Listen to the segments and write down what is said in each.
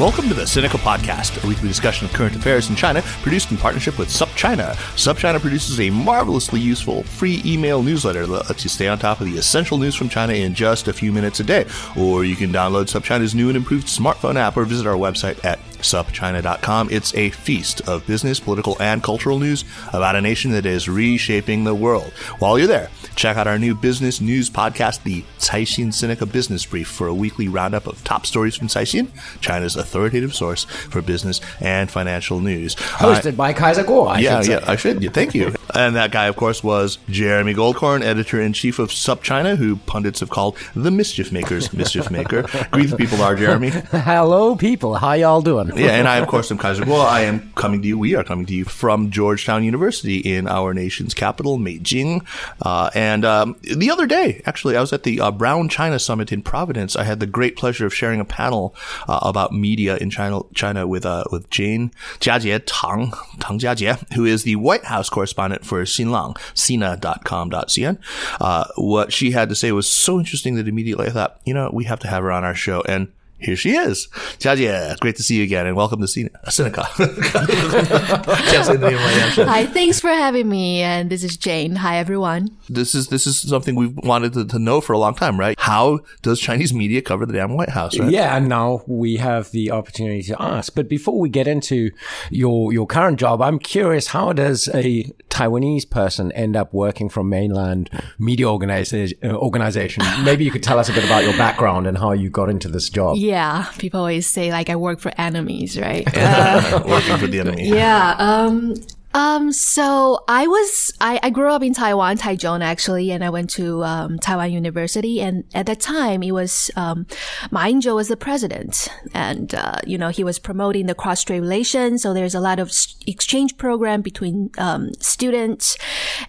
Welcome to the Sinica Podcast, a weekly discussion of current affairs in China, produced in partnership with SupChina. SupChina produces a marvelously useful free email newsletter that lets you stay on top of the essential news from China in just a few minutes a day. Or you can download SupChina's new and improved smartphone app or visit our website at supchina.com. It's a feast of business, political, and cultural news about a nation that is reshaping the world. While you're there, check out our new business news podcast, the Caixin Sinica Business Brief, for a weekly roundup of top stories from Caixin, China's authoritative source for business and financial news. Hosted by Kaiser Kuo, I yeah, yeah, I should. Thank you. and that guy, of course, was Jeremy Goldkorn, editor in chief of SupChina, who pundits have called the mischief maker's mischief maker. Greet the people, are Jeremy. Hello, people. How y'all doing? Yeah, and I, of course, am Kaiser Kuo. I am coming to you. We are coming to you from Georgetown University in our nation's capital, Beijing. Uh, and um, the other day, actually, I was at the uh, Brown China Summit in Providence. I had the great pleasure of sharing a panel uh, about media in China, China with uh, with Jane Jiajie Tang Tang Jiajie, who is the White House correspondent for Xinlang, Sina.com.cn. Uh, what she had to say was so interesting that immediately I thought, you know, we have to have her on our show. And here she is. Jiajie, great to see you again, and welcome to Cine- uh, Sinica. Can't say the name of my damn show. Hi, thanks for having me. And this is Jane. Hi, everyone. This is this is something we've wanted to, to know for a long time, right? How does Chinese media cover the damn White House? Right? Yeah, and now we have the opportunity to ask. But before we get into your your current job, I'm curious: how does a Taiwanese person end up working for a mainland media organization? Uh, organization? Maybe you could tell us a bit about your background and how you got into this job. Yeah, people always say like I work for enemies, right? Working for the enemy. yeah. Um. Um. So I was I, I grew up in Taiwan, Taichung actually, and I went to um, Taiwan University. And at that time, it was um, Ma Ying-jeou was the president, and uh, you know he was promoting the cross-strait relations. So there's a lot of exchange program between um, students,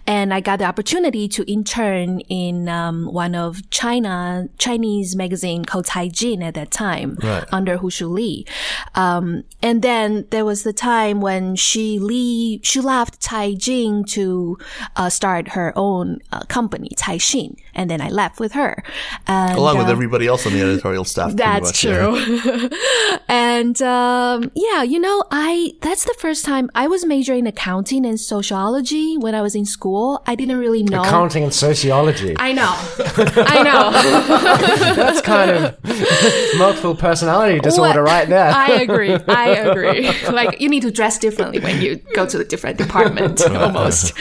and I got the opportunity to intern in um, one of China Chinese magazine called Caijing at that time Right. under Hu Shu Li. Um, and then there was the time when she Li, she left Caijing to uh, start her own uh, company, Caixin. And then I left with her. And, Along with uh, everybody else on the editorial staff. that's much, yeah. true. and um, yeah, you know, I that's the first time I was majoring in accounting and sociology when I was in school. I didn't really know. Accounting and sociology. I know. I know. That's kind of multiple personality disorder Well, right there. I agree. I agree. like you need to dress differently when you go to a different department almost.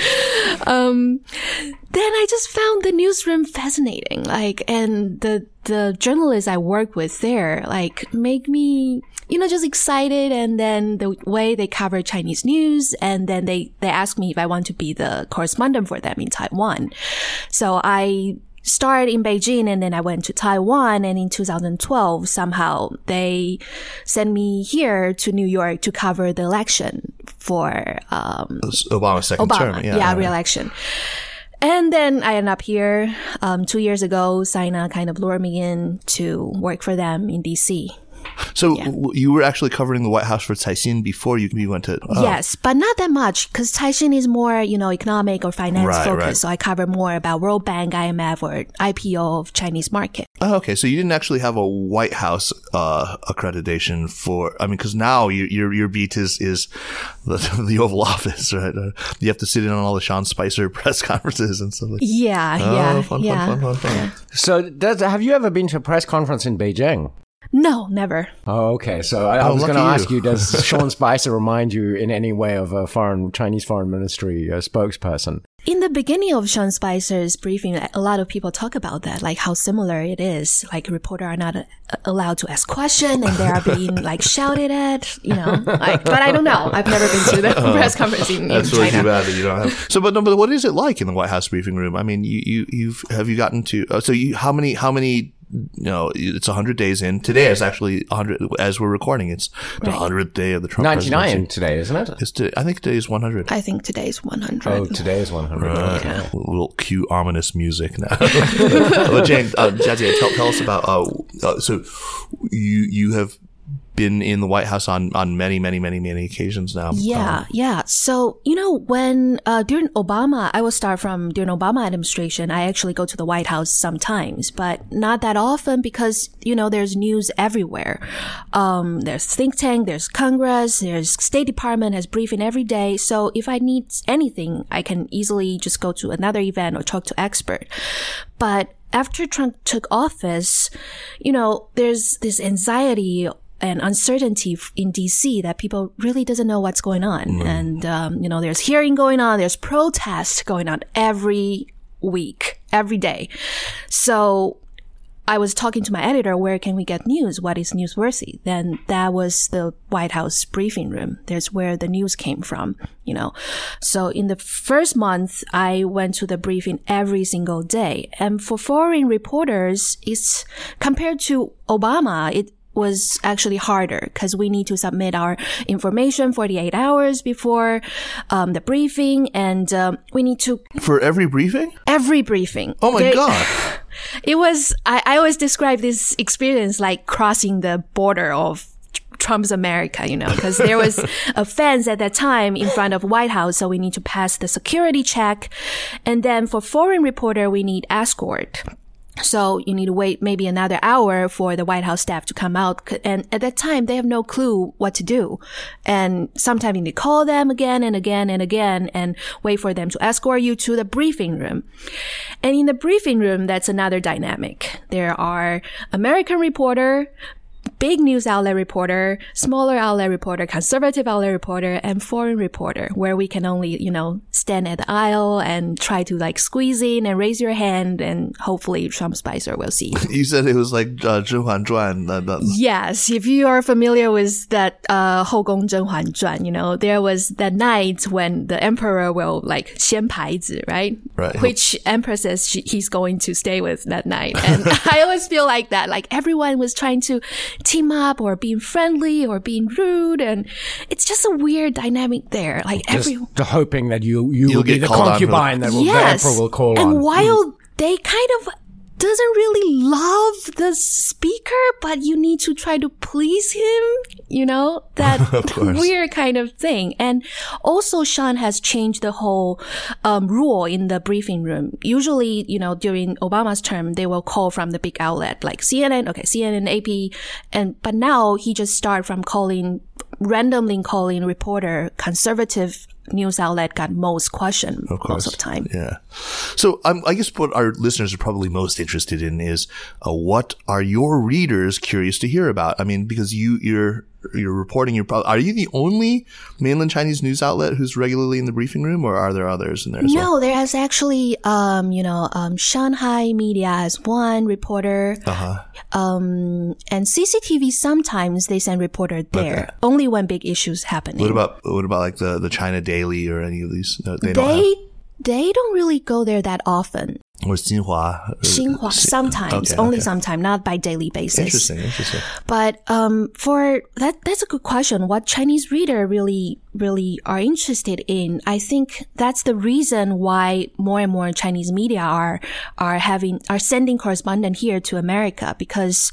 Um, then I just found the newsroom fascinating. Like, and the, the journalists I work with there, like, make me, you know, just excited. And then the way they cover Chinese news. And then they, they ask me if I want to be the correspondent for them in Taiwan. So I started in Beijing and then I went to Taiwan and in 2012 somehow they sent me here to New York to cover the election for um Obama's second Obama term. yeah, Yeah, re-election and then I ended up here um, two years ago. Sina kind of lured me in to work for them in DC. So w- you were actually covering the White House for Caixin before you, you went to. oh, Yes, but not that much because Caixin is more, you know, economic or finance Right, focused. right. So I cover more about World Bank, IMF, or IPO of Chinese market. Oh, okay, so you didn't actually have a White House uh, accreditation for. I mean, because now your your your beat is is the, the Oval Office, right? Uh, you have to sit in on all the Sean Spicer press conferences and stuff like. Yeah, Oh, yeah, fun, yeah. fun, fun, fun, fun. So, does, have you ever been to a press conference in Beijing? No, never. Oh, okay. So I, I Oh, was going to ask you. you, does Sean Spicer remind you in any way of a foreign Chinese foreign ministry uh, spokesperson? In the beginning of Sean Spicer's briefing, a lot of people talk about that, like how similar it is. Like reporters are not uh, allowed to ask questions and they are being like shouted at, you know. Like, but I don't know. I've never been to the press conference in, in That's really China. bad that you don't have. So, but no, but what is it like in the White House briefing room? I mean, you you you've have you gotten to? Uh, so, you how many how many? You know, it's hundred days in. Today is actually hundred as we're recording. It's the hundredth day of the Trump 99 presidency. today, isn't it? It's to, I think today is one hundred. I think today is 100. Oh, today is 100. Okay. A little cue ominous music now. but Jane, uh, Jiajie, tell, tell us about. Uh, uh, so, you you have been in the White House on on many many many many occasions now. Yeah, yeah. So, you know, when uh, during Obama, I will start from during Obama administration, I actually go to the White House sometimes, but not that often because, you know, there's news everywhere. Um, there's think tank, there's Congress, there's State Department has briefing every day. So if I need anything, I can easily just go to another event or talk to expert. But after Trump took office, you know, there's this anxiety and uncertainty in DC that people really doesn't know what's going on. And, um, you know, there's hearing going on, there's protest going on every week, every day. So I was talking to my editor, where can we get news? What is newsworthy? Then that was the White House briefing room. There's where the news came from, you know. So in the first month, I went to the briefing every single day. And for foreign reporters, it's compared to Obama, it was actually harder because we need to submit our information 48 hours before um, the briefing and um, we need to For every briefing? every briefing Oh my They- god! it was I, I always describe this experience like crossing the border of Trump's America, you know, because there was a fence at that time in front of White House, so we need to pass the security check, and then for foreign reporter we need escort. So you need to wait maybe another hour for the White House staff to come out. And at that time, they have no clue what to do. And sometimes you need to call them again and again and again and wait for them to escort you to the briefing room. And in the briefing room, that's another dynamic. There are American reporter, big news outlet reporter, smaller outlet reporter, conservative outlet reporter, and foreign reporter, where we can only, you know, stand at the aisle and try to like squeeze in and raise your hand, and hopefully Trump Spicer will see you. You said it was like uh, 甄嬛传. The, the, Yes, if you are familiar with that uh 后宫甄嬛传, you know, there was that night when the emperor will like 掀牌子, right? Right. Which empress says she, he's going to stay with that night. And I always feel like that, like everyone was trying to team up or being friendly or being rude. And it's just a weird dynamic there. Like Just every, hoping that you, you You'll will be the called on concubine that will, yes. the emperor will call and on. while they kind of doesn't really love the speaker, but you need to try to please him, you know, that weird kind of thing. And also Sean has changed the whole um, rule in the briefing room. Usually, you know, during Obama's term, they will call from the big outlet like CNN, okay, CNN, AP, and but now he just start from calling randomly calling reporter conservative news outlet got most question most of the time. Yeah. So um, I guess what our listeners are probably most interested in is uh, what are your readers curious to hear about? I mean, because you you're you're reporting your pro- are you the only mainland Chinese news outlet who's regularly in the briefing room, or are there others in there as well? No, there is actually, um, you know, um, Shanghai media has one reporter. Uh-huh. Um, and CCTV sometimes they send reporter there only when big issues happen What about what about like the the China Daily or any of these? No, they, don't they. They don't really go there that often. Or Xinhua. Xinhua sometimes, okay, only okay. sometime, not by daily basis. Interesting. Interesting. But um, for that, that's a good question. What Chinese reader really, really are interested in? I think that's the reason why more and more Chinese media are are having are sending correspondent here to America because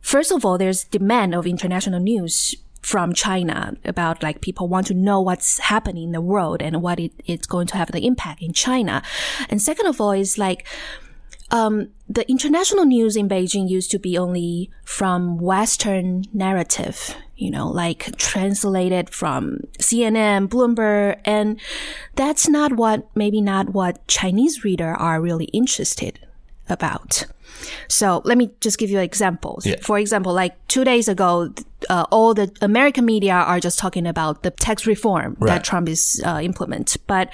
first of all, there's demand of international news from China about like people want to know what's happening in the world and what it, it's going to have the impact in China. And second of all is like um, the international news in Beijing used to be only from Western narrative, you know, like translated from CNN, Bloomberg, and that's not what, maybe not what Chinese reader are really interested about. So let me just give you examples. Yeah. For example, like two days ago, uh, all the American media are just talking about the tax reform that Trump is uh, implement, but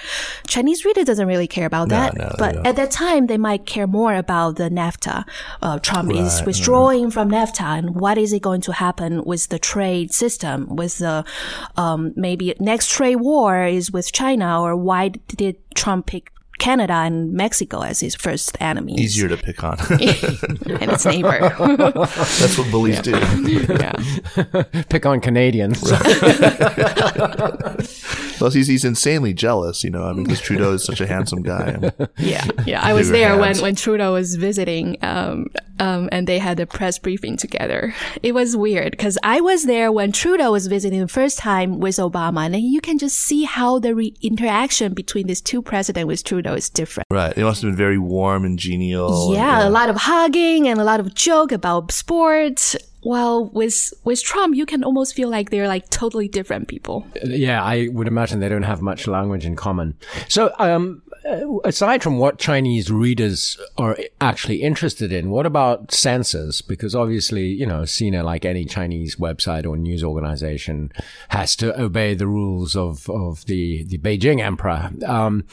Chinese reader doesn't really care about that. no, but at that time, they might care more about the NAFTA. Uh, Trump is withdrawing from NAFTA, and what is it going to happen with the trade system? With the um, maybe next trade war is with China, or why did Trump pick? Canada and Mexico as his first enemies Easier to pick on. and its neighbor. That's what bullies do. yeah. Pick on Canadians. Plus, he's, he's insanely jealous, you know. I mean, because Trudeau is such a handsome guy. Yeah, yeah. I was Bigger there when, when Trudeau was visiting, um, um, and they had a press briefing together. It was weird because I was there when Trudeau was visiting the first time with Obama, and you can just see how the re- interaction between these two presidents with Trudeau is different. right, it must have been very warm and genial. yeah, a lot of hugging and a lot of joke about sports. While with with Trump, you can almost feel like they're like totally different people. yeah, I would imagine they don't have much language in common. So, um, uh, aside from what Chinese readers are actually interested in, what about censors? Because obviously, you know, Sina, like any Chinese website or news organization, has to obey the rules of, of the, the Beijing emperor. Um,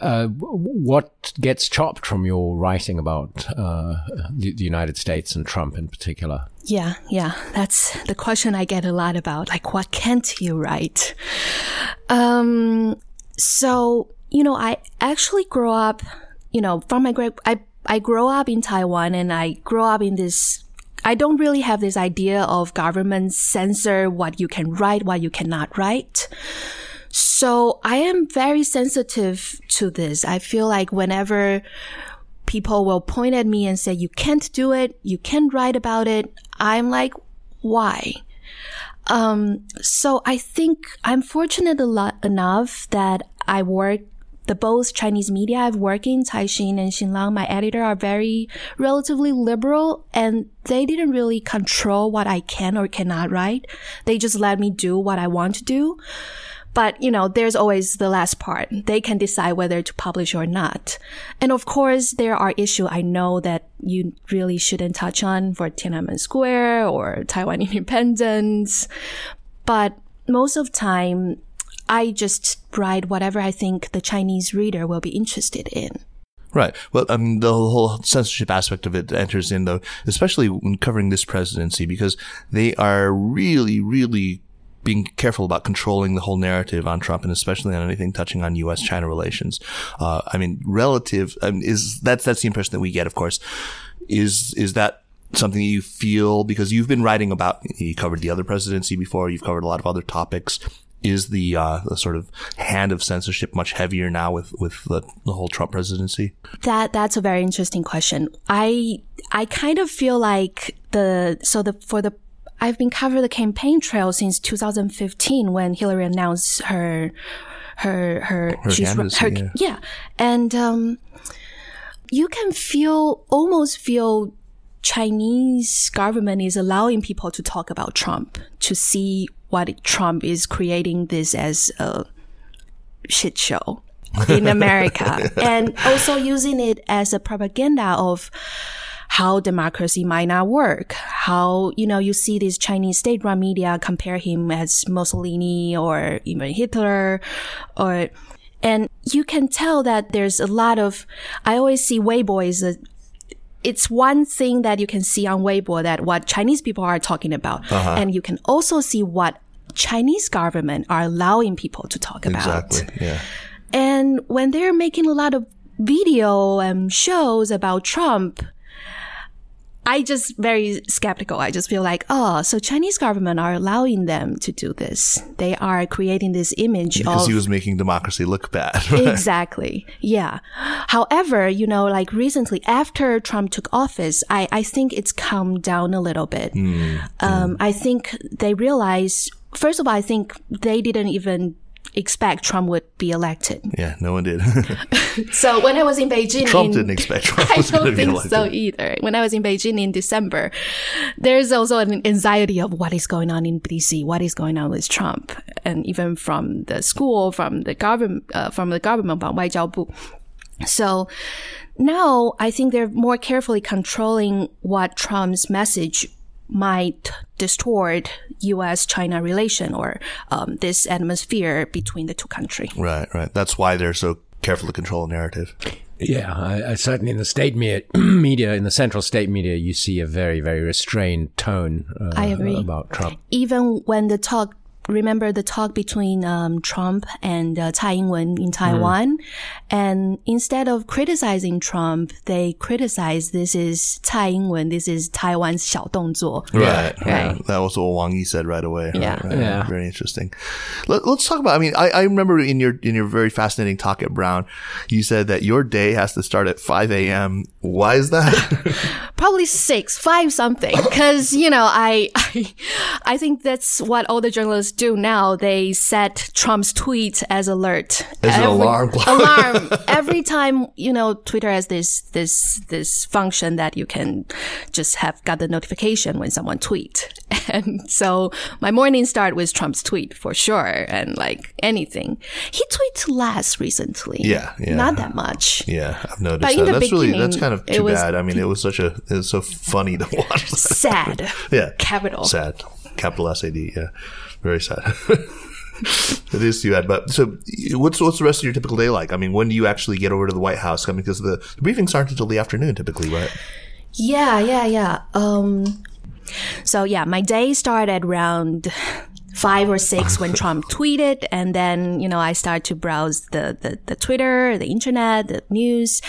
uh, what gets chopped from your writing about uh, the, the United States and Trump in particular? Yeah, yeah. That's the question I get a lot about. Like, what can't you write? Um, so, you know, I actually grew up, you know, from my great, I, I grew up in Taiwan and I grew up in this, I don't really have this idea of government censor what you can write, what you cannot write. So I am very sensitive to this. I feel like whenever people will point at me and say, you can't do it. You can't write about it. I'm like, why? Um, so I think I'm fortunate a lot enough that I work the both Chinese media I've worked in, Caixin and Xinlang, my editor are very relatively liberal and they didn't really control what I can or cannot write. They just let me do what I want to do. But, you know, there's always the last part. They can decide whether to publish or not. And of course, there are issues I know that you really shouldn't touch on for Tiananmen Square or Taiwan independence. But most of time, I just write whatever I think the Chinese reader will be interested in. Right. Well, I mean, the whole censorship aspect of it enters in, though, especially when covering this presidency, because they are really, really being careful about controlling the whole narrative on Trump and especially on anything touching on U.S. China relations. Uh, I mean, relative I mean, is that's that's the impression that we get. Of course, is is that something that you feel because you've been writing about you covered the other presidency before, you've covered a lot of other topics. Is the, uh, the sort of hand of censorship much heavier now with with the, the whole Trump presidency? That that's a very interesting question. I I kind of feel like the so the for the I've been covering the campaign trail since 2015 when Hillary announced her her her, Her candidacy, yeah. yeah and um you can feel almost feel Chinese government is allowing people to talk about Trump to see what Trump is creating this as a shit show in America and also using it as a propaganda of how democracy might not work. How, you know, you see these Chinese state-run media compare him as Mussolini or even Hitler or, and you can tell that there's a lot of, I always see Weibo is a, it's one thing that you can see on Weibo that what Chinese people are talking about. Uh-huh. And you can also see what Chinese government are allowing people to talk about. Exactly. Yeah. And when they're making a lot of video and shows about Trump, I just very skeptical. I just feel like, oh, so Chinese government are allowing them to do this. They are creating this image of Because of he was making democracy look bad. exactly. Yeah. However, you know, like recently after Trump took office, I, I think it's calmed down a little bit. Um, I think they realized, first of all, I think they didn't even expect Trump would be elected. yeah, no one did. So when I was in Beijing, Trump in, didn't expect Trump I was going to don't be think elected. so either. When I was in Beijing in December, there's also an anxiety of what is going on in DC, what is going on with Trump, and even from the school, from the government, uh, from the government, from 外交部. So now I think they're more carefully controlling what Trump's message might distort U.S. China relation or um, this atmosphere between the two countries. Right, right. That's why they're so careful to control a narrative. Yeah, I, I certainly in the state media, media, in the central state media, you see a very, very restrained tone. Uh, I agree. about Trump. Even when the talk remember the talk between um, Trump and uh, Tsai Ing-wen in Taiwan, and instead of criticizing Trump, they criticize this is Tsai Ing-wen, this is Taiwan's 小动作. Right, Right. That was what Wang Yi said right away. Yeah. Right, right. Yeah. Very interesting. Let, us talk about. I mean, I, I remember in your in your very fascinating talk at Brown, you said that your day has to start at 5 a.m. Why is that? Probably six, five something, because you know I, I, I think that's what all the journalists do now. They set Trump's tweet as alert, As an alarm clock. alarm every time. You know, Twitter has this this this function that you can just have got the notification when someone tweet, and so my morning start with Trump's tweet for sure, and like anything he tweets less recently. Yeah, yeah. not that much. yeah, I've noticed But that. That's really that's kind of too bad. I mean, it was such a it was so funny to watch. That. Sad. Yeah, Capital. sad, capital S A D. Yeah, very sad. it is too bad. But so, what's what's the rest of your typical day like? I mean, when do you actually get over to the White House? I mean, because the, the briefings aren't until the afternoon typically, right? Yeah, yeah, yeah. Um, so yeah, my day started around five or six when Trump tweeted, and then you know I start to browse the, the the Twitter, the internet, the news,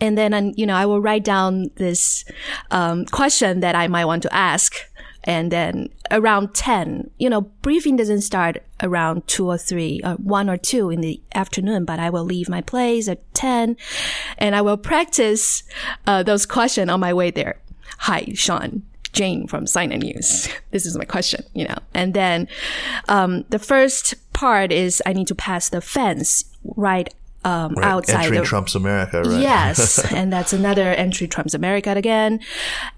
and then you know I will write down this um, question that I might want to ask. And then around 10, you know, briefing doesn't start around two or three, or one or two in the afternoon, but I will leave my place at 10 and I will practice uh, those questions on my way there. Hi, Sean. Jane from Sina News. This is my question, you know. And then um, the first part is I need to pass the fence right, um, Right. outside Entering the Trump's America, right? Yes, and that's another entry Trump's America again,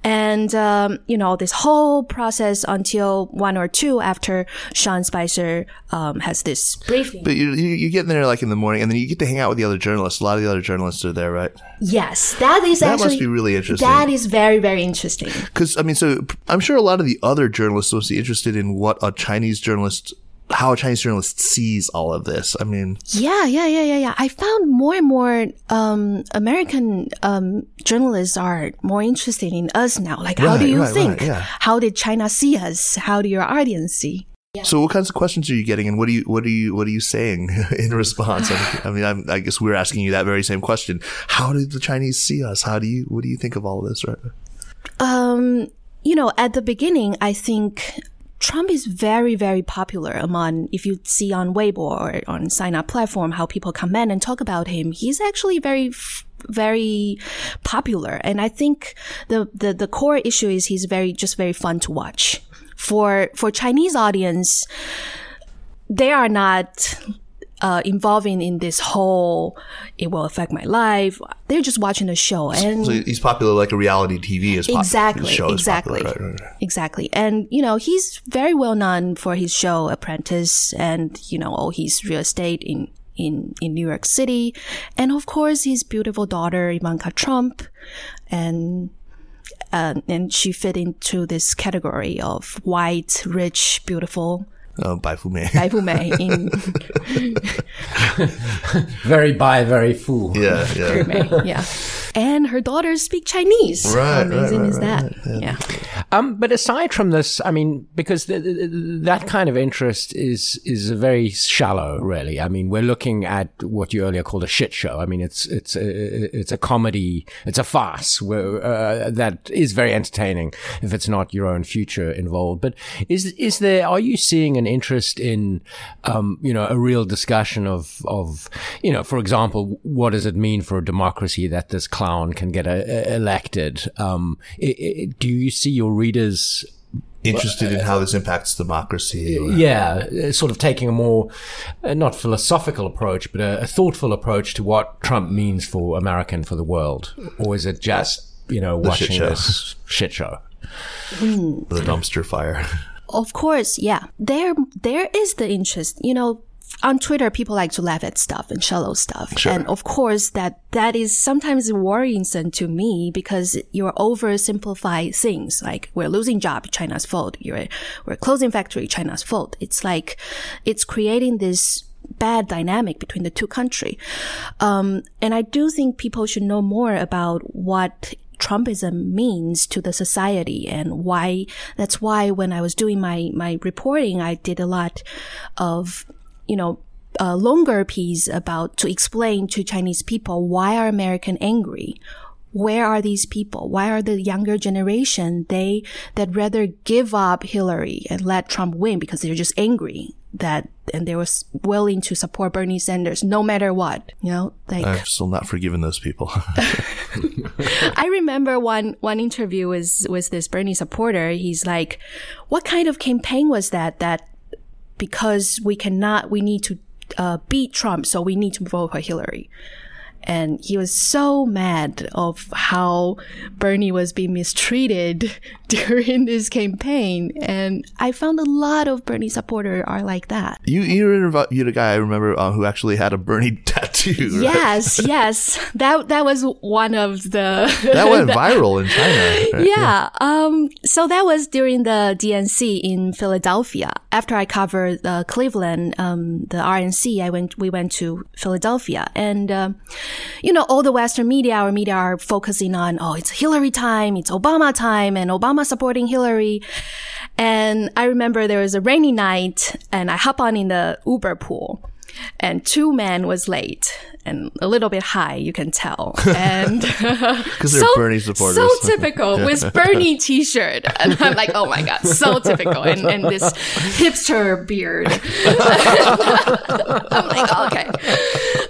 and um, you know this whole process until one or two after Sean Spicer um, has this briefing. But you, you you get in there like in the morning, and then you get to hang out with the other journalists. A lot of the other journalists are there, right? yes, that is That actually must be really interesting. That is very very interesting. Because I mean, so I'm sure a lot of the other journalists must be interested in what a Chinese journalist, how a Chinese journalist sees all of this. I mean, Yeah, yeah, yeah, yeah, yeah. I found more and more um, American um, journalists are more interested in us now. Like, how do you right, think? right, yeah. How did China see us? How do your audience see? so what kinds of questions are you getting, and what do you what are you what are you saying in response? I mean, I'm, I guess we're asking you that very same question. How do the Chinese see us? How do you what do you think of all of this? Right? Um, you know, at the beginning, I think Trump is very, very popular among, if you see on Weibo or on sign up platform, how people comment and talk about him, he's actually very, very popular. And I think the, the, the core issue is he's very, just very fun to watch. For, for Chinese audience, they are not uh, involving in this whole it will affect my life. They're just watching the show and So he's popular like a reality TV is pop- exactly is exactly popular, right, right, right. exactly and you know he's very well known for his show apprentice and you know all his real estate in in in new york city and of course his beautiful daughter ivanka trump and uh, and she fit into this category of white rich beautiful Uh, Bai Fu Mei. 白富美 in Very by, very fool. yeah, yeah. yeah and her daughters speak chinese Right, how right, amazing right, is that yeah Um, but aside from this, I mean, because th- th- th- that kind of interest is is very shallow, really. I mean, we're looking at what you earlier called a shit show. I mean, it's it's a, it's a comedy, it's a farce uh, that is very entertaining if it's not your own future involved. But is is there? Are you seeing an interest in, um, you know, a real discussion of of you know, for example, what does it mean for a democracy that this clown can get uh, elected? Um, i i do you see your readers Interested in how this impacts democracy. or- yeah, sort of taking a more, uh, not philosophical approach, but a, a thoughtful approach to what Trump means for America and for the world? Or is it just, you know, watching show. this shit show? The dumpster fire. Of course, yeah. There, there is the interest. You know, on Twitter, people like to laugh at stuff and shallow stuff. And of course, that, that is sometimes worrisome to me because you're oversimplify things. Like we're losing job, China's fault. You're, we're closing factory, China's fault. It's like, it's creating this bad dynamic between the two country. Um, and I do think people should know more about what Trumpism means to the society and why that's why when I was doing my, my reporting, I did a lot of, you know, a longer piece about to explain to Chinese people why are American angry? Where are these people? Why are the younger generation they that rather give up Hillary and let Trump win because they're just angry that and they were willing to support Bernie Sanders no matter what, you know, like I'm still not forgiving those people. I remember one one interview was with this Bernie supporter. He's like, "What kind of campaign was that? That because we cannot, we need to uh, beat Trump, so we need to vote for Hillary." And he was so mad of how Bernie was being mistreated during this campaign. And I found a lot of Bernie supporters are like that. you you interviewed a guy I remember uh, who actually had a Bernie tattoo. right? Yes, yes. That that was one of the that went viral in China. right? yeah. Um, so that was during the DNC in Philadelphia. After I covered uh, Cleveland, um, the RNC, I went, we went to Philadelphia and, um, you know, all the Western media, our media are focusing on, oh, it's Hillary time, it's Obama time, and Obama supporting Hillary. And I remember there was a rainy night and I hop on in the Uber pool and two men was late and a little bit high, you can tell. And Because they're Bernie supporters. So typical with Bernie t-shirt. And I'm like, oh my God, so typical. And, and this hipster beard. I'm like, okay.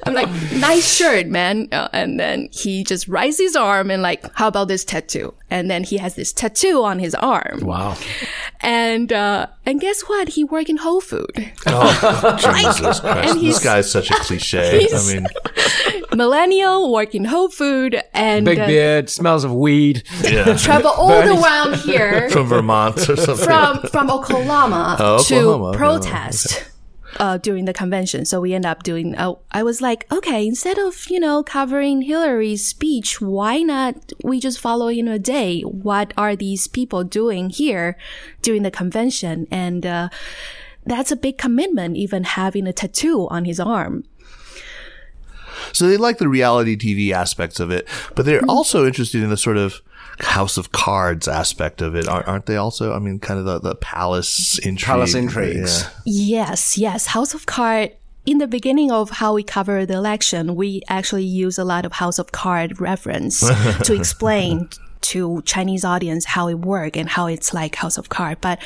I'm like, nice shirt, man. Uh, And then he just raises his arm and like, how about this tattoo? And then he has this tattoo on his arm. Wow. And, uh, and guess what? He worked in Whole Food. Oh, Jesus Christ. This guy's such a cliche. I mean, Millennial, working Whole Food and Big uh, beard, smells of weed. yeah. travel all the way around here. From Vermont or something. from from Oklahoma Oh, to Oklahoma, okay. protest uh, during the convention. So we end up doing. Uh, I was like, okay, instead of you know covering Hillary's speech, why not we just follow in a day? What are these people doing here during the convention? And uh, that's a big commitment, even having a tattoo on his arm. So they like the reality TV aspects of it, but they're Mm-hmm. also interested in the sort of House of Cards aspect of it, aren't, aren't they? Also, I mean, kind of the, the palace intrigue. Palace intrigues. Yeah. Yes, yes. House of Card. In the beginning of how we cover the election, we actually use a lot of House of Card reference to explain to Chinese audience how it works and how it's like House of Cards, But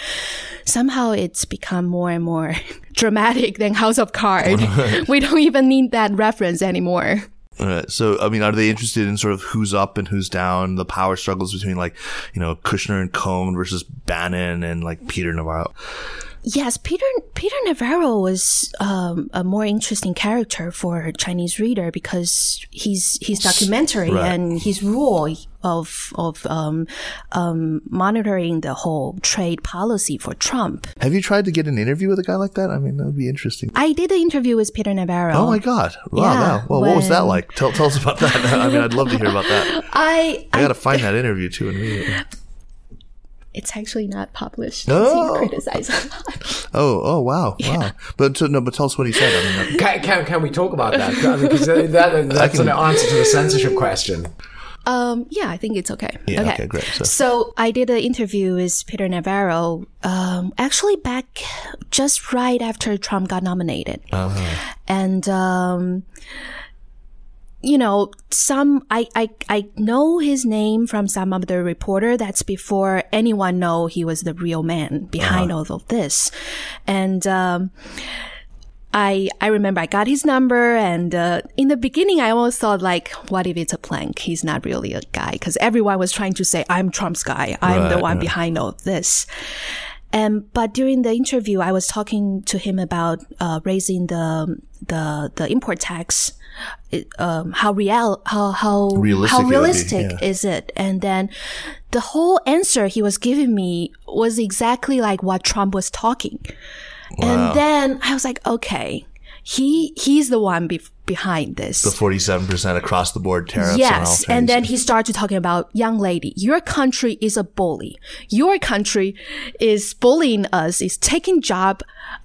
somehow it's become more and more dramatic than House of Card. we don't even need that reference anymore. Uh, so, I mean, are they interested in sort of who's up and who's down, the power struggles between like, you know, Kushner and Cohn versus Bannon and like Peter Navarro? Yes, Peter Peter Navarro was um, a more interesting character for Chinese reader because he's he's documentary Right. and his role of of um, um, monitoring the whole trade policy for Trump. Have you tried to get an interview with a guy like that? I mean, that would be interesting. I did an interview with Peter Navarro. Oh my God. Wow. Yeah, wow. Well, what was that like? Tell, tell us about that. I mean, I'd love to hear about that. I, I I got to find that interview too and read it. it's actually not published. No. He criticized a lot. Oh, oh, wow. Wow. But, so, no, but tell us what he said. I mean, Can, can, can we talk about that? I mean, 'cause that, that, that's can- an answer to the censorship question. Um, yeah, I think it's okay. Yeah, okay, great. So- So, I did an interview with Peter Navarro, um, actually back just right after Trump got nominated. Uh-huh. And, um, you know, some, I, I, I know his name from some of the reporter. That's before anyone know he was the real man behind all of this. And, um, I I remember I got his number, and uh, in the beginning, I almost thought like, what if it's a plank? He's not really a guy, because everyone was trying to say I'm Trump's guy. I'm the one right. behind all this. And but during the interview, I was talking to him about uh, raising the the the import tax. It, um, how real how how Realistic how would be, realistic yeah. is it? And then the whole answer he was giving me was exactly like what Trump was talking. And then I was like, okay, he he's the one be- behind this. The forty-seven percent across the board tariffs. Yes, on all and then he started talking about young lady. Your country is a bully. Your country is bullying us. Is taking job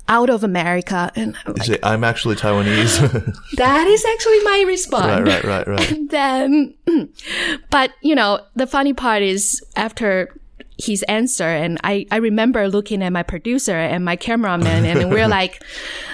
out of America, and I'm like, I'm actually Taiwanese. that is actually my response. right, right, right, right. And then, but you know, the funny part is after his answer, and I, I remember looking at my producer and my cameraman, and we're like,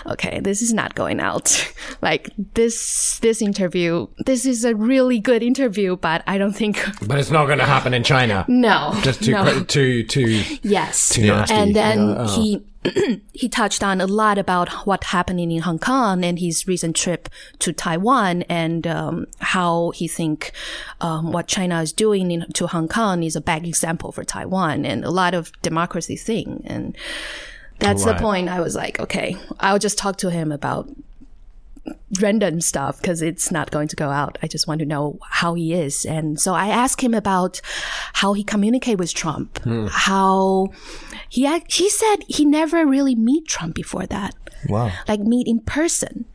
okay, this is not going out. Like this, this interview, this is a really good interview, but I don't think, But it's not going to happen in China. no, Just too, no. too, too. Yes. Too nasty. And then Yeah, oh. he uh-uh. he touched on a lot about what happening in Hong Kong and his recent trip to Taiwan and um, how he think um, what China is doing in, to Hong Kong is a bad example for Taiwan and a lot of democracy thing. And that's the point. I was like, okay, I'll just talk to him about random stuff because it's not going to go out. I just want to know how he is. And so I asked him about how he communicate with Trump, how he, he said he never really meet Trump before that, Wow. like meet in person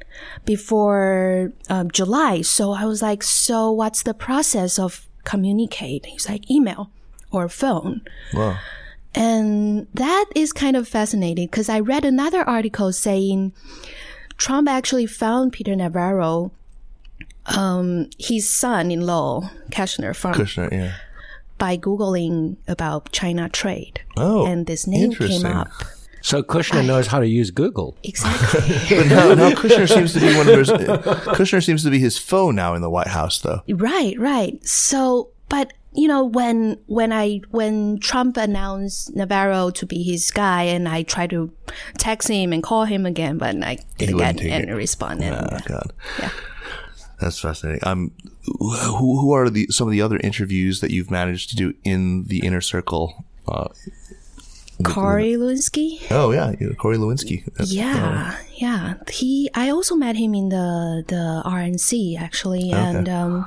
before um, July. So I was like, so what's the process of communicate? He's like email or phone. Wow. And that is kind of fascinating because I read another article saying Trump actually found Peter Navarro, um, his son-in-law, Kushner, from Kushner, yeah. by googling about China trade, Oh, and this name came up. So Kushner knows how to use Google. Exactly. But now, now Kushner seems to be one of his. Kushner seems to be his foe now in the White House, though. right, right. So, but you know, when when I when Trump announced Navarro to be his guy, and I tried to text him and call him again, but I didn't get any it. response. And, Oh God. Yeah. That's fascinating. Um, who who are the some of the other interviews that you've managed to do in the inner circle? Uh, Corey Lewinsky. oh yeah, Corey Lewinsky. That's- Yeah, yeah. He, I also met him in the the RNC actually, and um,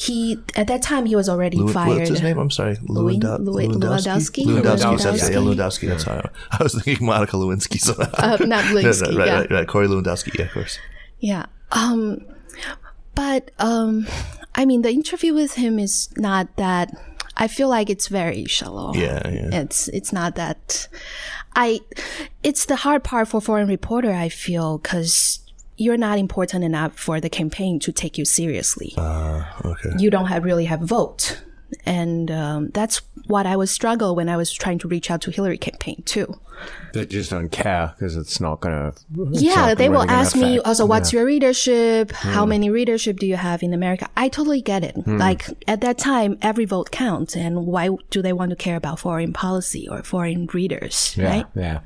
he at that time he was already Lew- fired. What's his name? I'm sorry. Lewin- Lewindow- Lewi- Lewandowski? Lewandowski. Lewandowski. Lewandowski. That's it. Yeah, Lewandowski. That's sorry. I was thinking Monica Lewinsky. So Uh, not Lewinsky. right, yeah, right, right. Corey Lewandowski. Yeah, of course. yeah. Um, but um, I mean, the interview with him is not that. I feel like it's very shallow. Yeah, yeah. It's it's not that. I. It's the hard part for foreign reporter. I feel because you're not important enough for the campaign to take you seriously. Okay. you don't have really have vote. And um, that's what I was struggle when I was trying to reach out to Hillary campaign too. They just don't care because it's not going to. yeah, they will ask me also, what's your readership? How Hmm. many readership do you have in America? I totally get it. Like at that time, every vote counts, and why do they want to care about foreign policy or foreign readers, Yeah, right? yeah.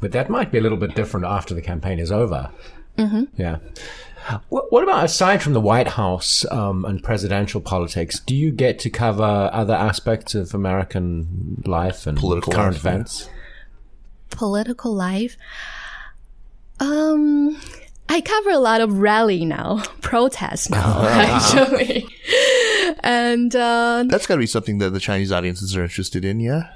But that might be a little bit different after the campaign is over. Mm-hmm. Yeah. What, what about aside from the White House um, and presidential politics? Do you get to cover other aspects of American life and Political current life, yeah. events? Political life. Um, I cover a lot of rally now, protest now, actually, and uh, That's got to be something that the Chinese audiences are interested in. Yeah.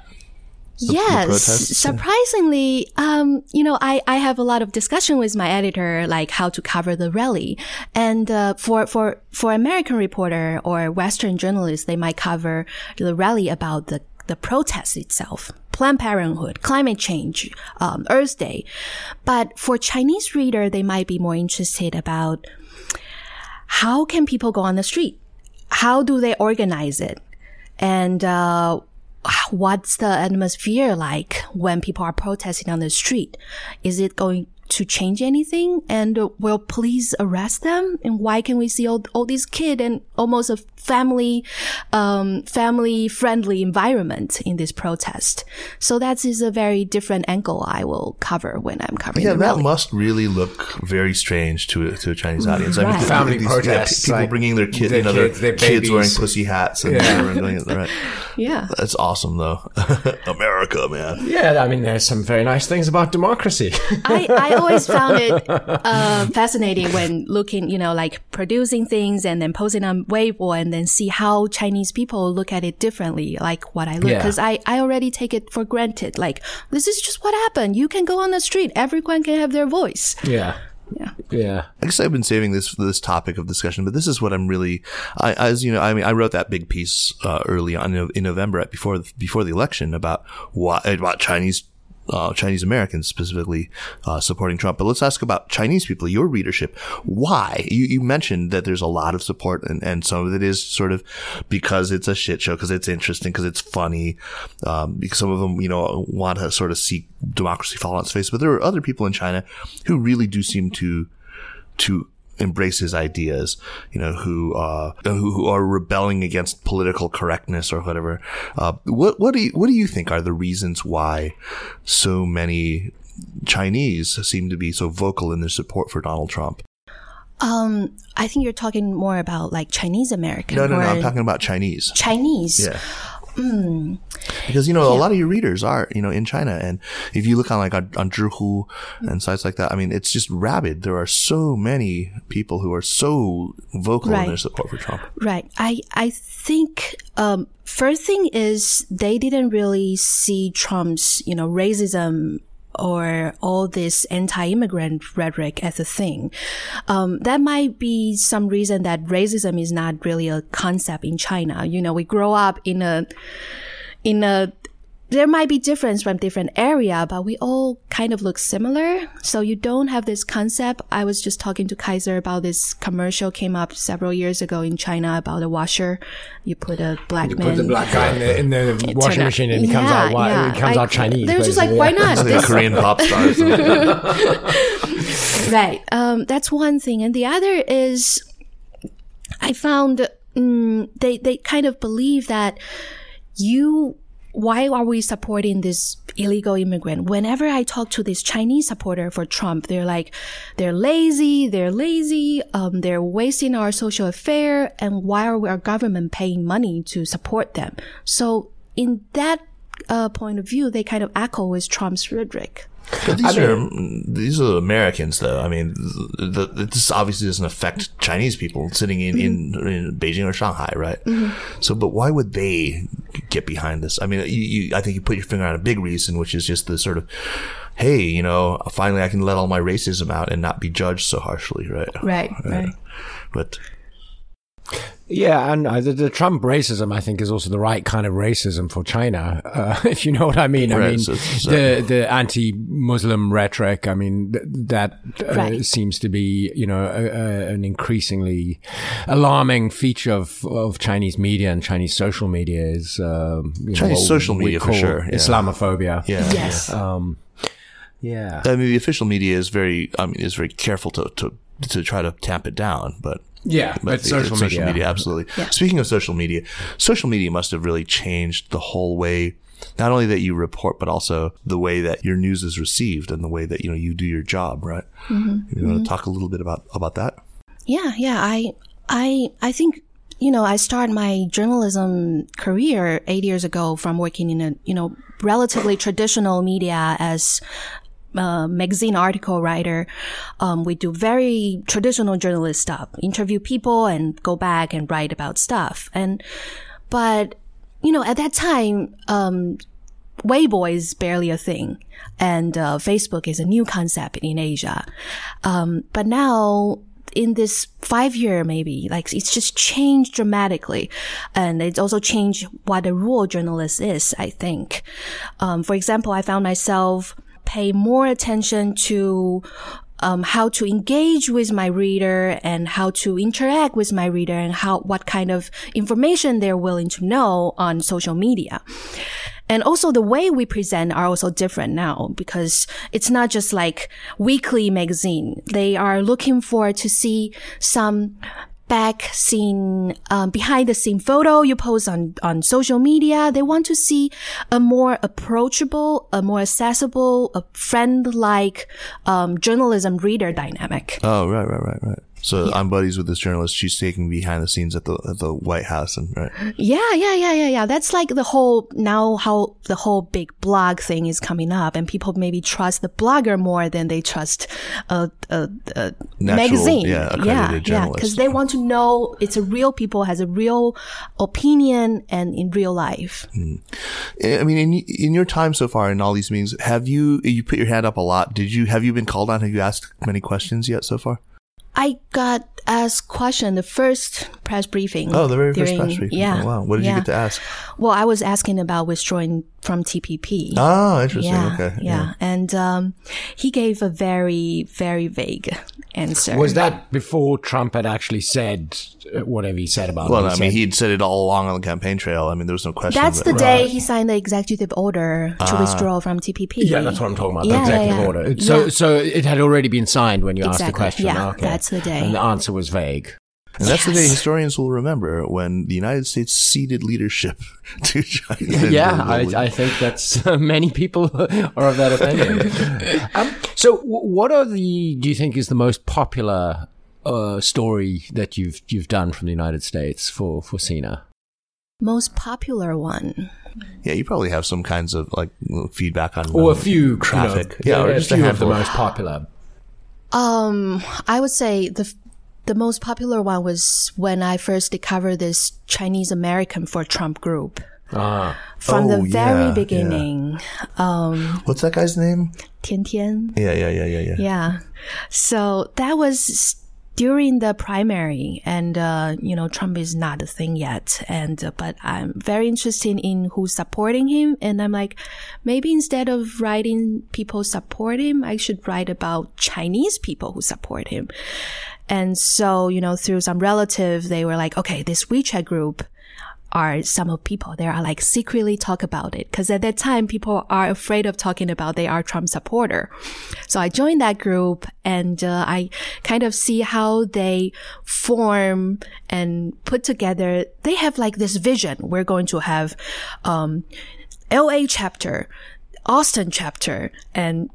Yes, protests, surprisingly, um, you know, I, I have a lot of discussion with my editor, like how to cover the rally. And, uh, for, for, for American reporter or Western journalists, they might cover the rally about the, the protest itself. Planned Parenthood, climate change, um, Earth Day. But for Chinese reader, they might be more interested about how can people go on the street? How do they organize it? And, uh, what's the atmosphere like when people are protesting on the street? Is it going to change anything? And uh, will police arrest them? And why can we see all, all these kids and almost a family, um, family friendly environment in this protest? So that is a very different angle I will cover when I'm covering Yeah, the that rally. must really look very strange to a, to a Chinese audience. I mean, people- Family these- protests, people like, bringing their kid, their you know, their kids, their kids wearing pussy hats, and Yeah. and going, right. yeah. That's awesome, though. America, man. Yeah, I mean, there's some very nice things about democracy. I, I always found it uh, fascinating when looking, you know, like producing things and then posting on Weibo and then see how Chinese people look at it differently, like what I look. Yeah. Because I, I already take it for granted. Like, this is just what happened. You can go on the street. Everyone can have their voice. yeah. Yeah. Yeah. I guess I've been saving this for this topic of discussion, but this is what I'm really, I, as you know, I mean, I wrote that big piece uh, early on in, in November before before the election about why about Chinese. Uh, Chinese Americans specifically uh, supporting Trump, but let's ask about Chinese people, your readership. Why? You, you mentioned that there's a lot of support, and, and some of it is sort of because it's a shit show, because it's interesting, because it's funny. Um, because some of them, you know, want to sort of see democracy fall on its face, but there are other people in China who really do seem to to embrace his ideas, you know, who, uh, who, who are rebelling against political correctness or whatever. Uh, what, what do you, what do you think are the reasons why so many Chinese seem to be so vocal in their support for Donald Trump? Um, I think you're talking more about like Chinese American. No, no, no. I'm talking about Chinese. Chinese. Yeah. Because you know a lot of your readers are you know in China, and if you look on like on, on Zhihu and sites like that, I mean it's just rabid. There are so many people who are so vocal in their support for Trump. Right. I I think um first thing is they didn't really see Trump's, you know, racism or all this anti-immigrant rhetoric as a thing. Um, that might be some reason that racism is not really a concept in China. You know, we grow up in a in a there might be difference from different area, but we all kind of look similar. So you don't have this concept. I was just talking to Kaiser about this commercial came up several years ago in China about a washer. You put a black man. Put the black guy in the, in the washing out- machine and he comes Yeah, out white. yeah. He comes Like, out Chinese. They were just like, basically. why not? Like This- Korean pop stars. Right. Um, that's one thing. And the other is I found mm, they, they kind of believe that you, why are we supporting this illegal immigrant? Whenever I talk to this Chinese supporter for Trump, they're like, they're lazy, they're lazy, um, they're wasting our social affair, and why are our government paying money to support them? So in that uh, point of view, they kind of echo with Trump's rhetoric. But these are these are Americans, though. I mean, the, the, this obviously doesn't affect Chinese people sitting in, in, mm-hmm. in Beijing or Shanghai, right? Mm-hmm. So, but why would they get behind this? I mean, you, you, I think you put your finger on a big reason, which is just the sort of, hey, you know, finally I can let all my racism out and not be judged so harshly, right? Right, uh, right. But Yeah, and uh, the, the Trump racism, I think, is also the right kind of racism for China, uh, if you know what I mean. I mean, so- so- the the anti-Muslim rhetoric. I mean, th- that uh, Right. seems to be, you know, a, a, an increasingly alarming feature of, of Chinese media and Chinese social media is um, you know, Chinese what social media, for sure, yeah. Islamophobia. yeah, Yes. Um, yeah. I mean, the official media is very, I mean, is very careful to to to try to tamp it down, but. Yeah, but the- social media. absolutely. Yeah. Speaking of social media, social media must have really changed the whole way, not only that you report, but also the way that your news is received and the way that you know you do your job. Right? Mm-hmm. You want to talk a little bit about about that? Yeah, yeah. I, I, I think, you know, I started my journalism career eight years ago from working in a, you know, relatively traditional media as a magazine article writer. Um, we do very traditional journalist stuff, interview people and go back and write about stuff. And, but, you know, at that time, um, Weibo is barely a thing, and uh, Facebook is a new concept in Asia. Um, but now, in this five year, maybe like it's just changed dramatically, and it's also changed what a rural journalist is. I think, um, for example, I found myself pay more attention to um, how to engage with my reader and how to interact with my reader and how what kind of information they're willing to know on social media. And also the way we present are also different now because it's not just like weekly magazine. They are looking for to see some back scene, um, behind the scene photo you post on, on social media. They want to see a more approachable, a more accessible, a friend-like, um, journalism reader dynamic. Oh, right, right, right, right. So I'm buddies with this journalist. She's taking behind the scenes at the at the White House, and right. Yeah, yeah, yeah, yeah, yeah. That's like the whole now how the whole big blog thing is coming up, and people maybe trust the blogger more than they trust a, a, a Natural, magazine. yeah, yeah, yeah, because they want to know it's a real people has a real opinion and in real life. Hmm. Eh, I mean, in in your time so far in all these meetings, have you you put your hand up a lot? Did you have you been called on? Have you asked many questions yet so far? I got asked question the first press briefing. Oh, the very first press briefing. Yeah. Oh, wow. What did you get to ask? Well, I was asking about withdrawing from TPP. Oh, interesting. yeah, okay. yeah, and um, he gave a very, very vague answer. Was that before Trump had actually said uh, whatever he said about Well, it? I mean, he'd said it all along on the campaign trail. I mean, there was no question. That's but- the day he signed the executive order to withdraw from TPP. Ah. Yeah, that's what I'm talking about. Yeah, the yeah, executive yeah. order. So, Yeah. so it had already been signed when you asked the question. Yeah, okay. that's the day. And the answer was vague. And that's the day historians will remember when the United States ceded leadership to China. Yeah, I, I think that's uh, many people are of that opinion. um, so, what are the? Do you think is the most popular uh, story that you've you've done from the United States for for Sina? Most popular one. yeah, you probably have some kinds of like feedback on Or a few traffic. You know, yeah, or just a few of the most popular. Um, I would say the the most popular one was when I first discovered this Chinese American for Trump group. Ah, From Oh, the very yeah, beginning, um, What's that guy's name? Tian Tian. Yeah, yeah, yeah, yeah, yeah. Yeah. So that was during the primary and, uh, you know, Trump is not a thing yet. And, uh, but I'm very interested in who's supporting him. And I'm like, maybe instead of writing people support him, I should write about Chinese people who support him. And so, you know, through some relative, they were like, okay, this WeChat group are some of people they are like secretly talk about it because at that time people are afraid of talking about they are Trump supporter. So I joined that group and uh, I kind of see how they form and put together. They have like this vision. We're going to have um, LA chapter, Austin chapter, and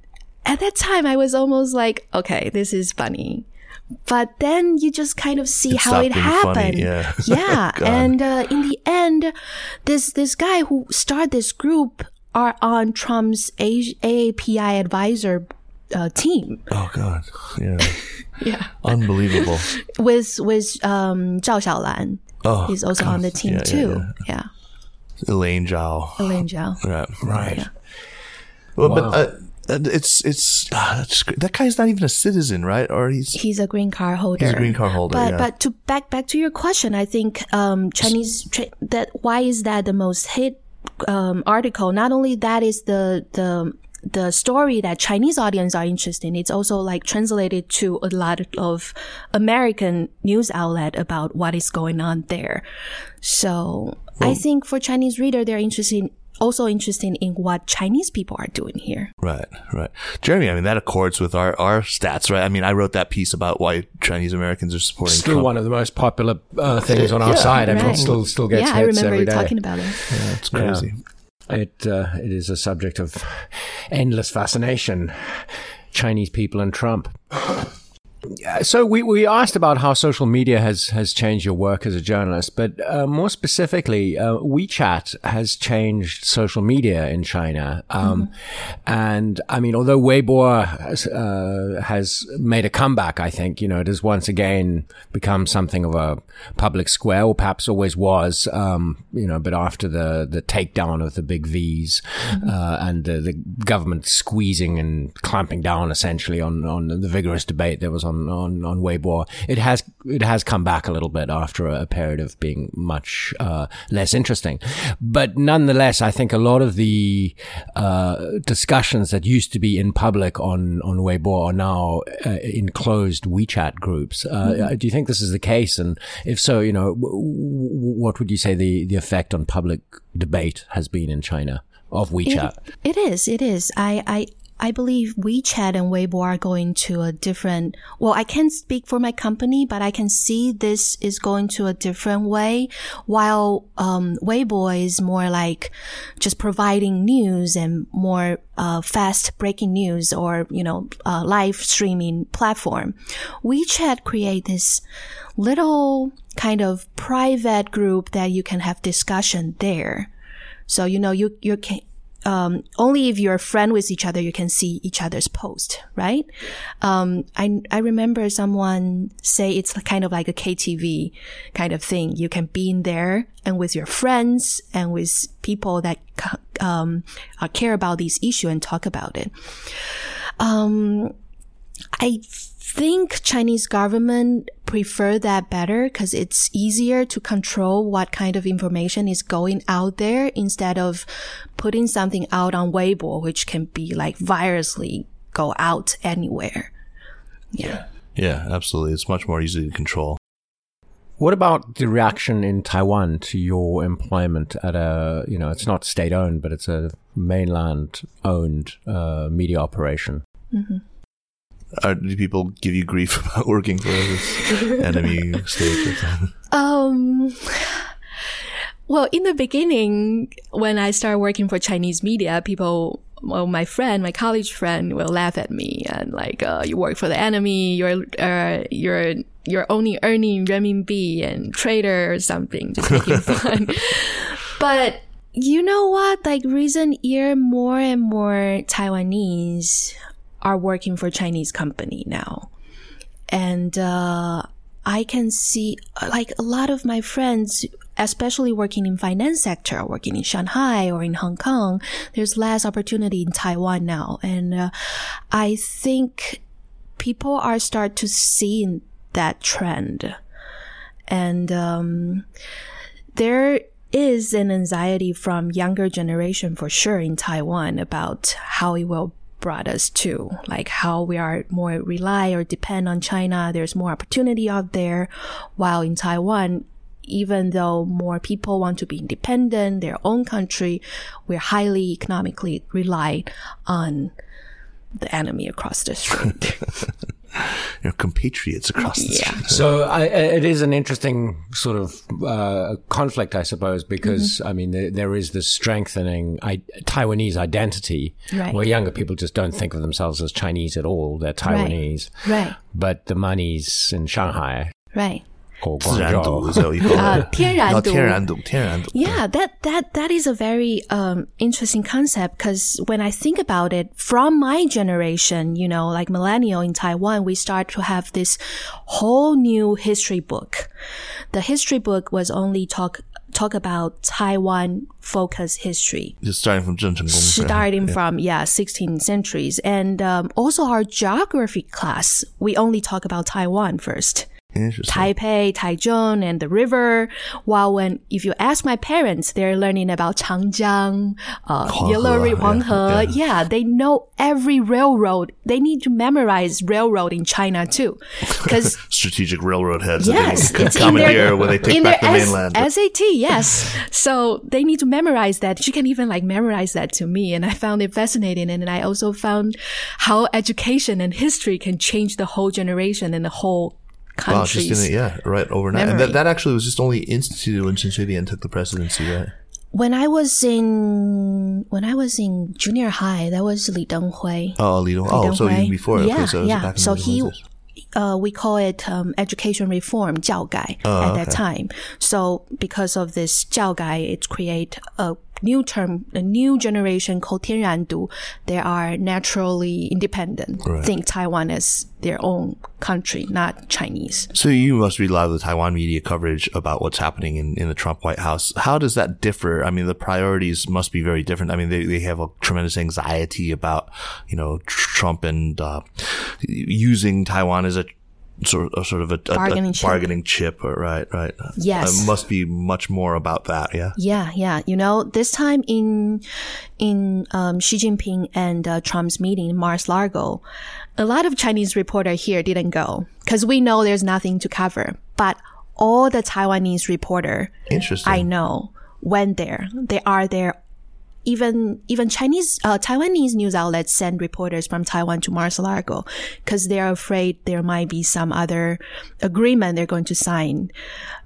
at that time I was almost like, okay, this is funny. But then you just kind of see It how it being funny, happened. yeah. yeah. And uh, in the end, this this guy who started this group are on Trump's A- AAPI advisor uh, team Oh God, yeah, Yeah. unbelievable. with with um, Zhao Xiaolan. Oh, He's also on the team Yeah, yeah, too. yeah. Yeah, Elaine Zhao. Elaine Zhao. Right, right. Well, Wow. but uh, it's it's ah, that guy's not even a citizen, right? Or he's He's a green card holder. He's a green card holder, But yeah. but to back back to your question, I think um, Chinese tra- that why is that the most hit um, article? Not only that is the the the story that Chinese audience are interested in. It's also like translated to a lot of American news outlet about what is going on there. So I think for Chinese reader, they're interested in, also interested in what Chinese people are doing here. right, right. Jeremy, I mean that accords with our our stats, right? I mean, I wrote that piece about why Chinese Americans are supporting Still Trump. one of the most popular uh, things on our side. I mean, it still still gets yeah, I remember every you day. talking about it. Yeah, It's crazy. It uh, it is a subject of endless fascination. Chinese people and Trump. So we, we asked about how social media has, has changed your work as a journalist, but uh, more specifically, uh, WeChat has changed social media in China. Um, And I mean, although Weibo has, uh, has made a comeback, I think you know it has once again become something of a public square, or perhaps always was. Um, you know, but after the the takedown of the big V's uh, and the, the government squeezing and clamping down essentially on on the vigorous debate that was on on on Weibo, it has it has come back a little bit after a, period of being much uh, less interesting. But nonetheless, I think a lot of the uh, discussions that used to be in public on on Weibo are now uh, in closed WeChat groups. Uh, Do you think this is the case? And if so, you know, w- w- what would you say the the effect on public debate has been in China of WeChat? It is. It is. I. I. I believe WeChat and Weibo are going to a different, well, I can't speak for my company, but I can see this is going to a different way. While, um, Weibo is more like just providing news and more, uh, fast breaking news or, you know, uh, live streaming platform. WeChat create this little kind of private group that you can have discussion there. So, you know, you, you can, um, only if you're a friend with each other, you can see each other's post, right? Um, I, I remember someone say it's kind of like a KTV kind of thing. You can be in there and with your friends and with people that, um, uh, care about these issue and talk about it. Um, I think Chinese government prefer that better because it's easier to control what kind of information is going out there instead of putting something out on Weibo, which can be like virually go out anywhere. Yeah. Yeah, absolutely. It's much more easy to control. What about the reaction in Taiwan to your employment at a, you know, it's not state owned, but it's a mainland owned uh, media operation? Mm-hmm. Uh, do people give you grief about working for this enemy state? Um, well, in the beginning, when I started working for Chinese media, people, well, my friend, my college friend will laugh at me and like, uh, you work for the enemy, you're, uh, you're, you're only earning renminbi and trader or something, just making fun. but you know what? Like recent year, more and more Taiwanese are working for Chinese company now. And, uh, I can see like a lot of my friends, especially working in finance sector, working in Shanghai or in Hong Kong, there's less opportunity in Taiwan now. And, uh, I think people are start to see that trend. And, um, there is an anxiety from younger generation for sure in Taiwan about how it will brought us to, like how we are more rely or depend on China. There's more opportunity out there. While in Taiwan, even though more people want to be independent, their own country, we're highly economically relied on the enemy across the street. Your compatriots across the Yeah. street. So I, it is an interesting sort of uh, conflict, I suppose, because I mean there, there is this strengthening I, Taiwanese identity, Right. where younger people just don't think of themselves as Chinese at all; they're Taiwanese. right, But the money's in Shanghai right. or 自然毒 Guangzhou. is that what you call Uh, it? 天然毒。哦，天然毒，天然毒。 Yeah, that that that is a very um interesting concept because when I think about it, from my generation, you know, like millennial in Taiwan, we start to have this whole new history book. The history book was only talk talk about Taiwan focus history Just starting from 郑成功。 starting from yeah 16th centuries and um, also our geography class we only talk about taiwan first Interesting. Taipei, Taichung, and the river. While when, if you ask my parents, they're learning about Changjiang, uh, Huanghe, Yellow River, yeah, Huanghe. Yeah. they know every railroad. They need to memorize railroad in China too. Because Strategic railroad heads Yes, that they it's in their- when they take in back the S- mainland. SAT, yes. so they need to memorize that. She can even like memorize that to me. And I found it fascinating. And I also found how education and history can change the whole generation and the whole Wow, just countries. in it, yeah, right overnight. And Memory. that, that actually was just only instituted when Chen Shui-bian took the presidency, right? when I was in when I was in junior high, that was Li Denghui. Oh, Li Dong. Oh, so Denghui. even before. Okay, Yeah, so it was yeah. back in So the he- 1990s. Uh, we call it um, education reform, 教改, Oh, at that time. So because of this 教改, it create a new term, a new generation called Tianrandu, they are naturally independent. Right. Think Taiwan as their own country, not Chinese. So you must read a lot of the Taiwan media coverage about what's happening in, in the Trump White House. How does that differ? I mean, the priorities must be very different. I mean, they, they have a tremendous anxiety about, you know, Trump and uh, using Taiwan as a sort of, a sort of a, a- a Bargaining chip. bargaining chip, right, right. Yes. It must be much more about that. Yeah. Yeah, yeah. You know, this time in in um, Xi Jinping and uh, Trump's meeting in Mar-a-Lago, a lot of Chinese reporter here didn't go because we know there's nothing to cover. But all the Taiwanese reporter Interesting. I know went there. They are there even even Chinese uh, Taiwanese news outlets send reporters from Taiwan to Mar-a-Lago because they're afraid there might be some other agreement they're going to sign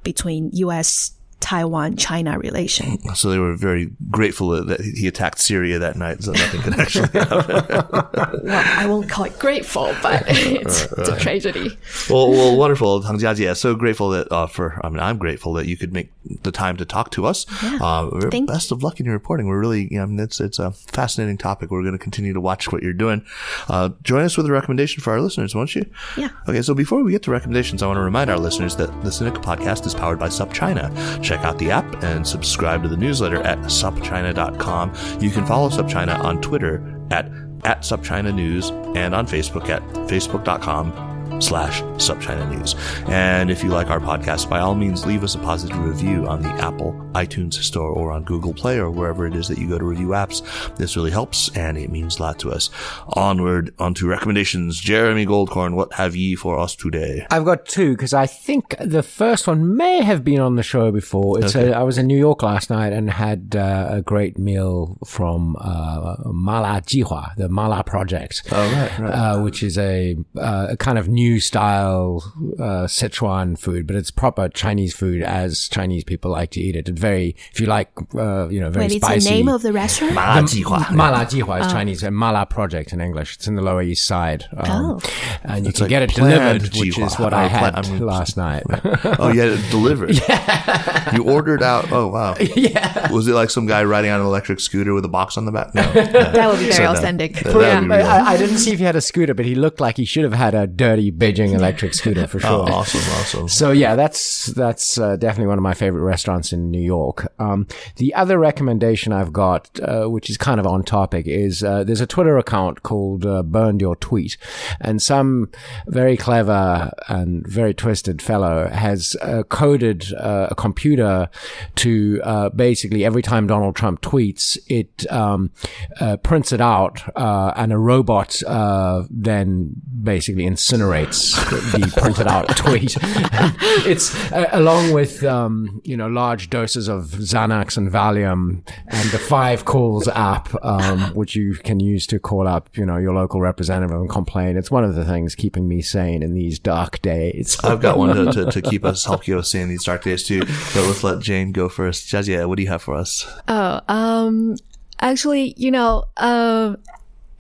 between U.S. Taiwan China relation. So they were very grateful that he attacked Syria that night, so nothing could actually happen. Well, I won't call it grateful, but it's, it's a tragedy. well, well, wonderful, Tang Jiajie. So grateful that uh, for I mean, I'm grateful that you could make the time to talk to us. Uh, we're- Thank- best of luck in your reporting. We're really, you know, I mean, it's it's a fascinating topic. We're going to continue to watch what you're doing. Uh, join us with a recommendation for our listeners, won't you? Yeah. Okay, so before we get to recommendations, I want to remind our listeners that the Sinica podcast is powered by SupChina. Check out the app and subscribe to the newsletter at supchina.com. You can follow SupChina on Twitter at at SupChina News and on Facebook at facebook.com slash SupChina News. And if you like our podcast, by all means, leave us a positive review on the Apple iTunes store or on Google Play or wherever it is that you go to review apps. This really helps and it means a lot to us. Onward onto recommendations. Jeremy Goldkorn, what have ye for us today? I've got two because I think the first one may have been on the show before. It's a, I was in New York last night and had uh, a great meal from uh, Mala Jihua, the Mala Project, Oh, right, right. uh, which is a, uh, a kind of new style uh, Sichuan food, but it's proper Chinese food as Chinese people like to eat it. It's very, if you like, uh, you know, very Wait, it's spicy. the name of the restaurant? Ah, Jihua. Mala Jihua is Chinese, and Mala Project in English. It's in the Lower East Side. Um, Oh. And you It's can like get it planned delivered, which is what Or I pla- had I mean, last night. Oh, you had it delivered. yeah. You ordered out. Oh, wow. Yeah. Was it like some guy riding on an electric scooter with a box on the back? No. That would be very no. authentic. That- that yeah. be I, I didn't see if he had a scooter, but he looked like he should have had a dirty Beijing electric scooter for sure. Oh, sure. awesome, awesome. So yeah, that's that's uh, definitely one of my favorite restaurants in New York. Um, the other recommendation I've got, uh, which is kind of on topic, is uh, there's a Twitter account called uh, Burned Your Tweet, and some very clever and very twisted fellow has uh, coded uh, a computer to uh, basically every time Donald Trump tweets, it um, uh, prints it out, uh, and a robot uh, then basically incinerates the printed out tweet. it's uh, along with um, you know large doses of Xanax and Valium and the Five Calls app, um, which you can use to call up you know your local representative and complain. It's one of the things keeping me sane in these dark days. I've got one to, to, to keep us, help keep us in these dark days too. But let's let Jane go first. Jiajie, what do you have for us? Oh, um, actually, you know, um,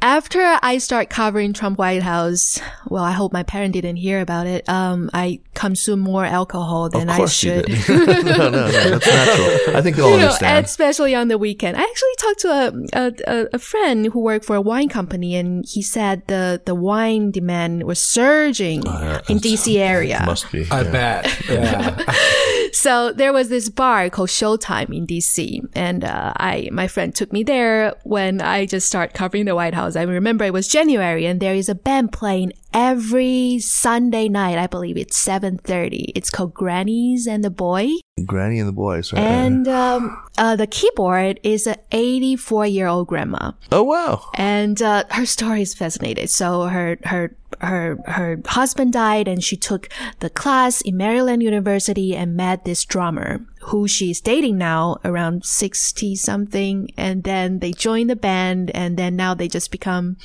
after I start covering Trump White House, well, I hope my parent didn't hear about it. Um, I consume more alcohol than of I course you should. did. no, no, no, that's natural. I think they'll you know, understand. especially on the weekend. I actually talked to a, a, a- a friend who worked for a wine company and he said the, the wine demand was surging in DC area. Must be. I yeah. bet. Yeah. So there was this bar called Showtime in DC, and uh, I my friend took me there when I just started covering the White House. I remember it was January, and there is a band playing every Sunday night. I believe it's seven thirty. It's called Grannies and the Boy, Granny and the boys, right? and um, uh, the keyboard is a eighty four year old grandma oh, wow. and uh, her story is fascinating. So her her her her husband died, and she took the class in Maryland University and met this drummer who she's dating now, around sixty something. And then they joined the band, and then now they just become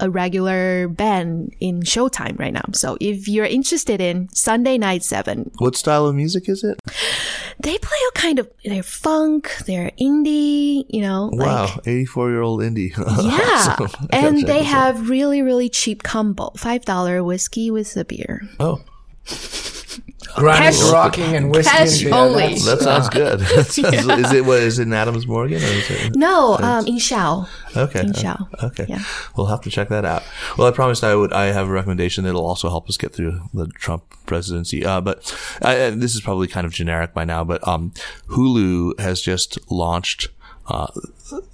a regular band in Showtime right now. So if you're interested in Sunday night seven, What style of music is it? they play a kind of they're funk, they're indie, you know, like Wow, 84 year old indie. Yeah. Awesome. And they this out. have really, really cheap combo. $5 whiskey with the beer. Oh, Granny's Cash- rocking and whiskey cash and beer. only. That's- that sounds good. is it what is it in Adams Morgan or is it? No, um, in Shaw. Okay. In okay, Shaw. Okay. Yeah. We'll have to check that out. Well, I promised I would. I have a recommendation that'll also help us get through the Trump presidency. Uh, but I, and this is probably kind of generic by now. But um, Hulu has just launched. Uh,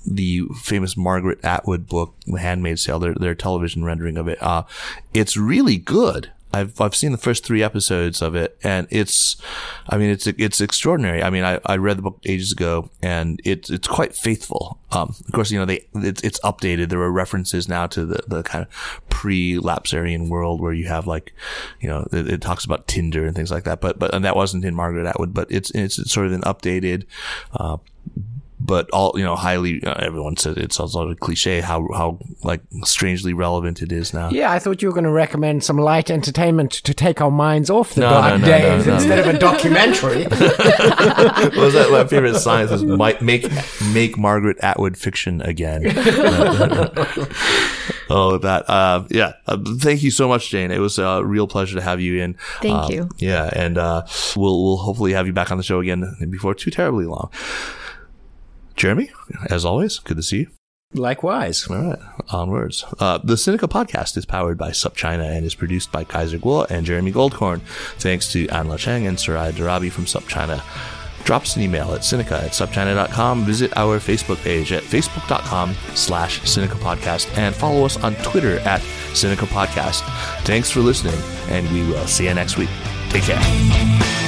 the famous Margaret Atwood book, The Handmaid's Tale, their, their television rendering of it. Uh, it's really good. I've, I've seen the first three episodes of it and it's, I mean, it's, it's extraordinary. I mean, I, I read the book ages ago and it's, it's quite faithful. Um, of course, you know, they, it's, it's updated. There are references now to the, the kind of pre-lapsarian world where you have like, you know, it, it talks about Tinder and things like that. But, but, and that wasn't in Margaret Atwood, but it's, it's sort of an updated, uh, but all you know, highly. Uh, everyone said it's a sort of cliche how how like strangely relevant it is now. Yeah, I thought you were going to recommend some light entertainment to take our minds off the No, dark no, no, days no, no. instead of a documentary. what was that? My favorite science was mi- make make Margaret Atwood fiction again. oh, that. Uh, yeah. Uh, thank you so much, Jane. It was a real pleasure to have you in. Thank Uh, you. Yeah, and uh, we'll we'll hopefully have you back on the show again before too terribly long. Jeremy, as always, good to see you. Likewise. All right, onwards. Uh, the Sinica podcast is powered by SupChina and is produced by Kaiser Kuo and Jeremy Goldkorn. Thanks to Anla Cheng and Sarai Darabi from SupChina. Drop us an email at Sinica at supchina.com. Visit our Facebook page at facebook.com slash Sinica Podcast and follow us on Twitter at Sinica Podcast. Thanks for listening, and we will see you next week. Take care.